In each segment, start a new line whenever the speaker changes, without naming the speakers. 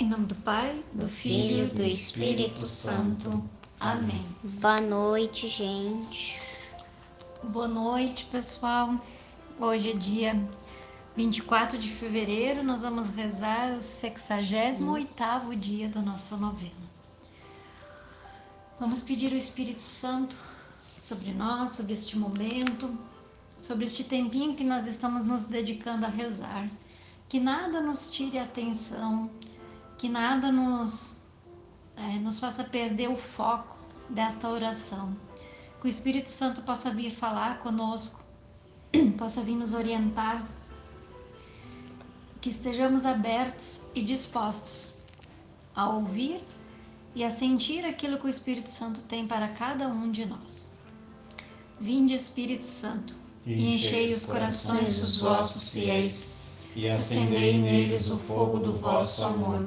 Em nome do Pai, do Filho e do Espírito Santo. Amém.
Boa noite, gente.
Boa noite, pessoal. Hoje é dia 24 de fevereiro, nós vamos rezar o 68º dia da nossa novena. Vamos pedir o Espírito Santo sobre nós, sobre este momento, sobre este tempinho que nós estamos nos dedicando a rezar. Que nada nos tire a atenção, que nada nos, é, nos faça perder o foco desta oração. Que o Espírito Santo possa vir falar conosco, possa vir nos orientar, que estejamos abertos e dispostos a ouvir e a sentir aquilo que o Espírito Santo tem para cada um de nós. Vinde, Espírito Santo, e enchei os corações dos vossos fiéis, e acendei neles o fogo do vosso amor.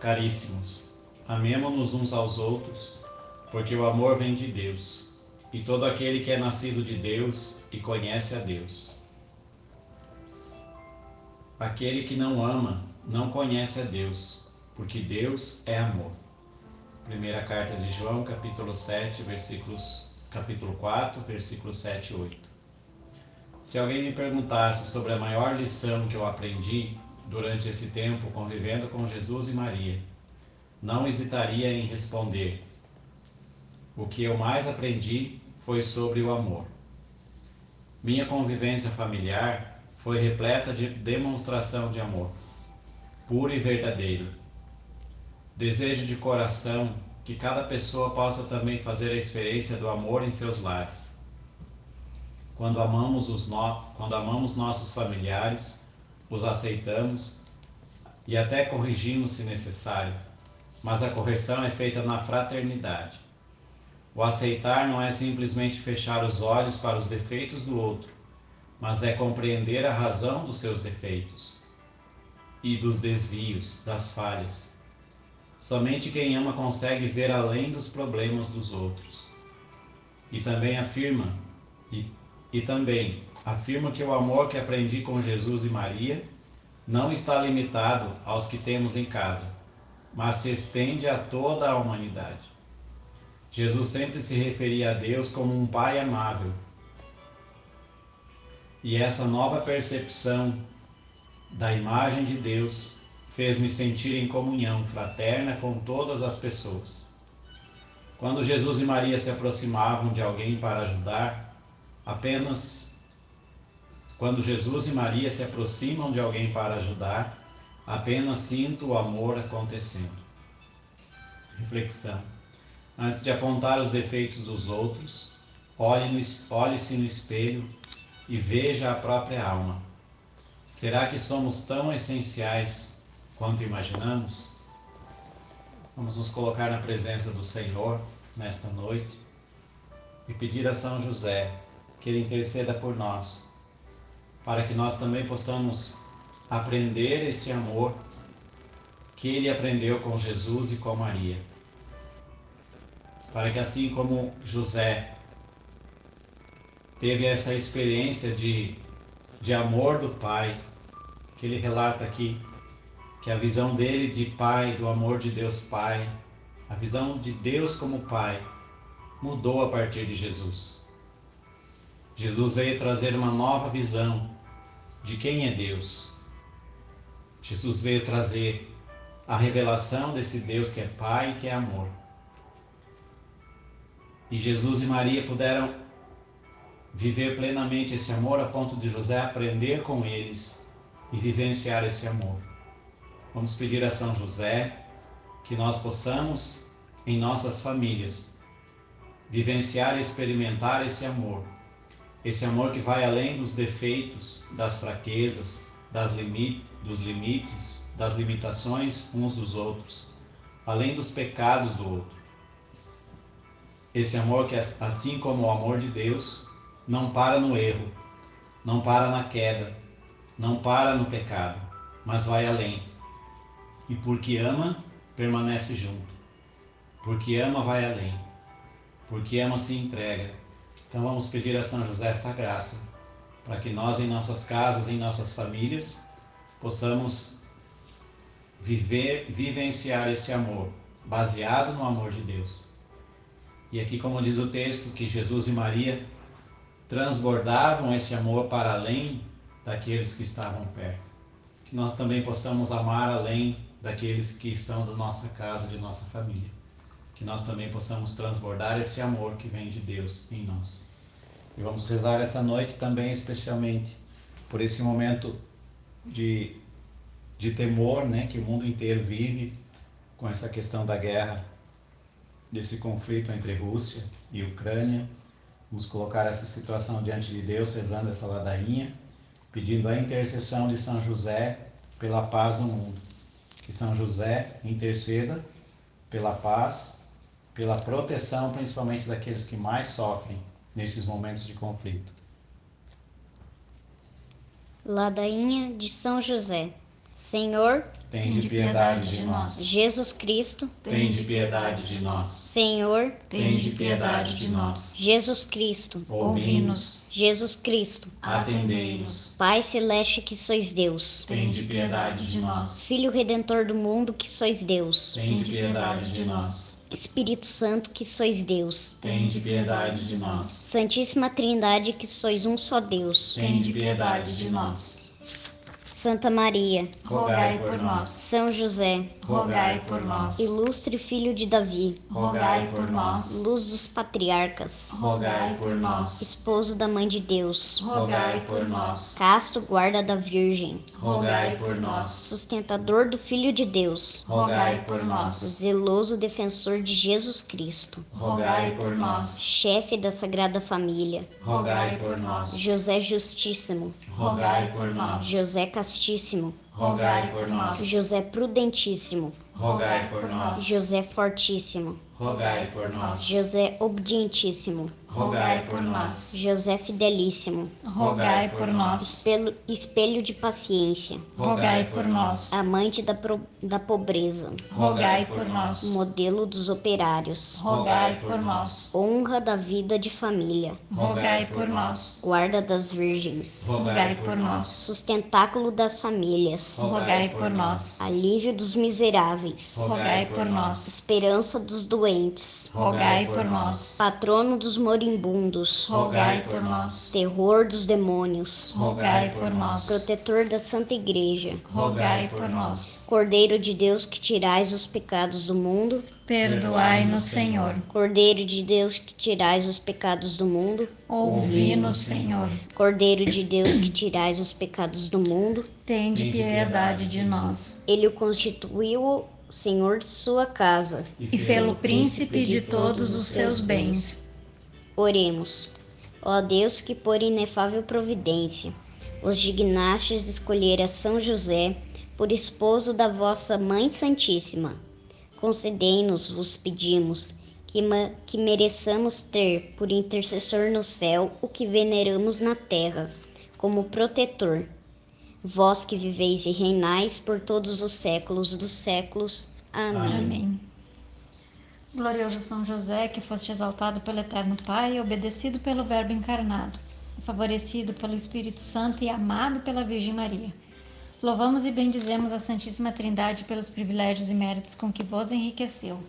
Caríssimos, amemo-nos uns aos outros, porque o amor vem de Deus, e todo aquele que é nascido de Deus e conhece a Deus. Aquele que não ama não conhece a Deus, porque Deus é amor. Primeira carta de João, capítulo 7, versículos capítulo 4, versículos 7 e 8. Se alguém me perguntasse sobre a maior lição que eu aprendi durante esse tempo convivendo com Jesus e Maria, não hesitaria em responder: o que eu mais aprendi foi sobre o amor. Minha convivência familiar foi repleta de demonstração de amor, puro e verdadeiro. Desejo de coração que cada pessoa possa também fazer a experiência do amor em seus lares. Quando amamos, os no... Quando amamos nossos familiares, os aceitamos e até corrigimos se necessário, mas a correção é feita na fraternidade. O aceitar não é simplesmente fechar os olhos para os defeitos do outro, mas é compreender a razão dos seus defeitos e dos desvios, das falhas Somente quem ama consegue ver além dos problemas dos outros. E também afirma, e, e também afirma que o amor que aprendi com Jesus e Maria não está limitado aos que temos em casa, mas se estende a toda a humanidade. Jesus sempre se referia a Deus como um Pai amável. E essa nova percepção da imagem de Deus fez-me sentir em comunhão fraterna com todas as pessoas. Quando Jesus e Maria se aproximavam de alguém para ajudar, apenas quando Jesus e Maria se aproximam de alguém para ajudar, apenas sinto o amor acontecendo. Reflexão. Antes de apontar os defeitos dos outros, olhe-se olhe no espelho e veja a própria alma. Será que somos tão essenciais quanto imaginamos. Vamos nos colocar na presença do Senhor nesta noite e pedir a São José que ele interceda por nós, para que nós também possamos aprender esse amor que ele aprendeu com Jesus e com Maria. Para que assim como José teve essa experiência de, de amor do Pai, que ele relata aqui que a visão dele de pai, do amor de Deus Pai, a visão de Deus como Pai, mudou a partir de Jesus. Jesus veio trazer uma nova visão de quem é Deus. Jesus veio trazer a revelação desse Deus que é Pai e que é amor. E Jesus e Maria puderam viver plenamente esse amor a ponto de José aprender com eles e vivenciar esse amor. Vamos pedir a São José que nós possamos, em nossas famílias, vivenciar e experimentar esse amor. Esse amor que vai além dos defeitos, das fraquezas, das dos limites, das limitações uns dos outros, além dos pecados do outro. Esse amor que, assim como o amor de Deus, não para no erro, não para na queda, não para no pecado, mas vai além. E porque ama, permanece junto. Porque ama, vai além. Porque ama, se entrega. Então vamos pedir a São José essa graça, para que nós, em nossas casas, em nossas famílias, possamos viver, vivenciar esse amor, baseado no amor de Deus. E aqui, como diz o texto, que Jesus e Maria transbordavam esse amor para além daqueles que estavam perto. Que nós também possamos amar além daqueles que são da nossa casa, de nossa família. Que nós também possamos transbordar esse amor que vem de Deus em nós. E vamos rezar essa noite também, especialmente por esse momento de, de temor né, que o mundo inteiro vive com essa questão da guerra desse conflito entre Rússia e Ucrânia. Vamos colocar essa situação diante de Deus, rezando essa ladainha, pedindo a intercessão de São José pela paz no mundo. Que São José interceda pela paz, pela proteção, principalmente daqueles que mais sofrem nesses momentos de conflito.
Ladainha de São José. Senhor,
tem de piedade de nós.
Jesus Cristo,
tem de piedade de nós.
Senhor,
tem de piedade de nós.
Jesus Cristo,
ouvi-nos.
Jesus Cristo,
atendei-nos.
Pai celeste que sois Deus,
tem de piedade de nós.
Filho redentor do mundo que sois Deus,
tem de piedade de nós.
Espírito Santo que sois Deus,
tem de piedade de nós.
Santíssima Trindade que sois um só Deus,
tem de piedade de nós.
Santa Maria,
rogai por nós.
São José,
rogai por nós.
Ilustre filho de Davi,
rogai por nós.
Luz dos patriarcas,
rogai por nós.
Esposo da mãe de Deus,
rogai por nós.
Casto guarda da Virgem,
rogai por nós.
Sustentador do filho de Deus,
rogai por nós.
Zeloso defensor de Jesus Cristo,
rogai por nós.
Chefe da Sagrada Família,
rogai por nós.
José Justíssimo,
rogai por nós.
José Castíssimo,
rogai por nós.
José Prudentíssimo,
rogai por nós.
José Fortíssimo,
rogai por nós.
José Obedientíssimo,
rogai por nós.
José Fidelíssimo,
rogai por nós.
Espelho, espelho de paciência,
rogai por nós.
Amante da, pro, da pobreza,
rogai por nós.
Modelo dos operários,
rogai por nós.
Honra da vida de família,
rogai por nós.
Guarda das virgens,
rogai por nós.
Sustentáculo das famílias,
rogai por nós.
Alívio dos miseráveis,
rogai por nós.
Esperança dos doentes,
rogai por nós.
Patrono dos moribundos,
rogai por nós.
Terror dos demônios,
rogai por nós.
Protetor da Santa Igreja,
rogai por nós.
Cordeiro de Deus que tirais os pecados do mundo,
perdoai-nos, Senhor.
Cordeiro de Deus que tirais os pecados do mundo,
ouvi-nos, Senhor.
Cordeiro de Deus que tirais os pecados do mundo,
tende piedade de nós.
Ele o constituiu Senhor de sua casa
e fê-lo príncipe de todos os seus bens.
Oremos. Ó Deus, que por inefável providência os dignastes escolher a São José por esposo da vossa Mãe Santíssima, concedei-nos, vos pedimos, que, que mereçamos ter por intercessor no céu o que veneramos na terra, como protetor. Vós que viveis e reinais por todos os séculos dos séculos. Amém.
Amém. Glorioso São José, que foste exaltado pelo Eterno Pai obedecido pelo Verbo encarnado, favorecido pelo Espírito Santo e amado pela Virgem Maria. Louvamos e bendizemos a Santíssima Trindade pelos privilégios e méritos com que vos enriqueceu.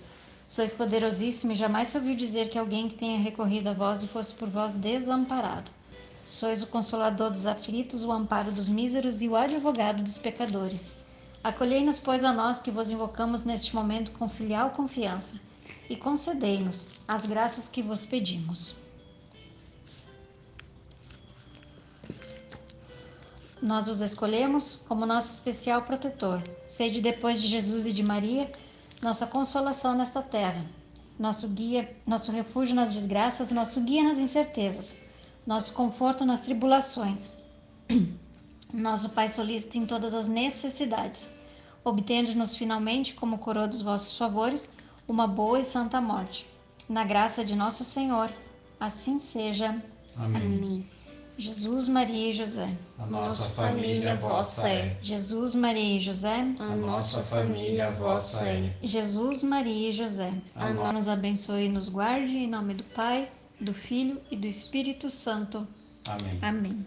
Sois poderosíssimo e jamais se ouviu dizer que alguém que tenha recorrido a vós e fosse por vós desamparado. Sois o consolador dos aflitos, o amparo dos míseros e o advogado dos pecadores. Acolhei-nos, pois, a nós que vos invocamos neste momento com filial confiança e concedei-nos as graças que vos pedimos. Nós os escolhemos como nosso especial protetor. Sede depois de Jesus e de Maria, nossa consolação nesta terra, nosso guia, nosso refúgio nas desgraças, nosso guia nas incertezas, nosso conforto nas tribulações. nosso Pai solícito em todas as necessidades, obtende-nos finalmente, como coroa dos vossos favores, uma boa e santa morte. Na graça de nosso Senhor, assim seja.
Amém.
Amém.
Jesus, Maria e José.
A nossa família vossa é.
Jesus, Maria e José.
A nossa família vossa é.
Jesus, Maria e José.
Amém.
Nos abençoe e nos guarde, em nome do Pai, do Filho e do Espírito Santo.
Amém.
Amém.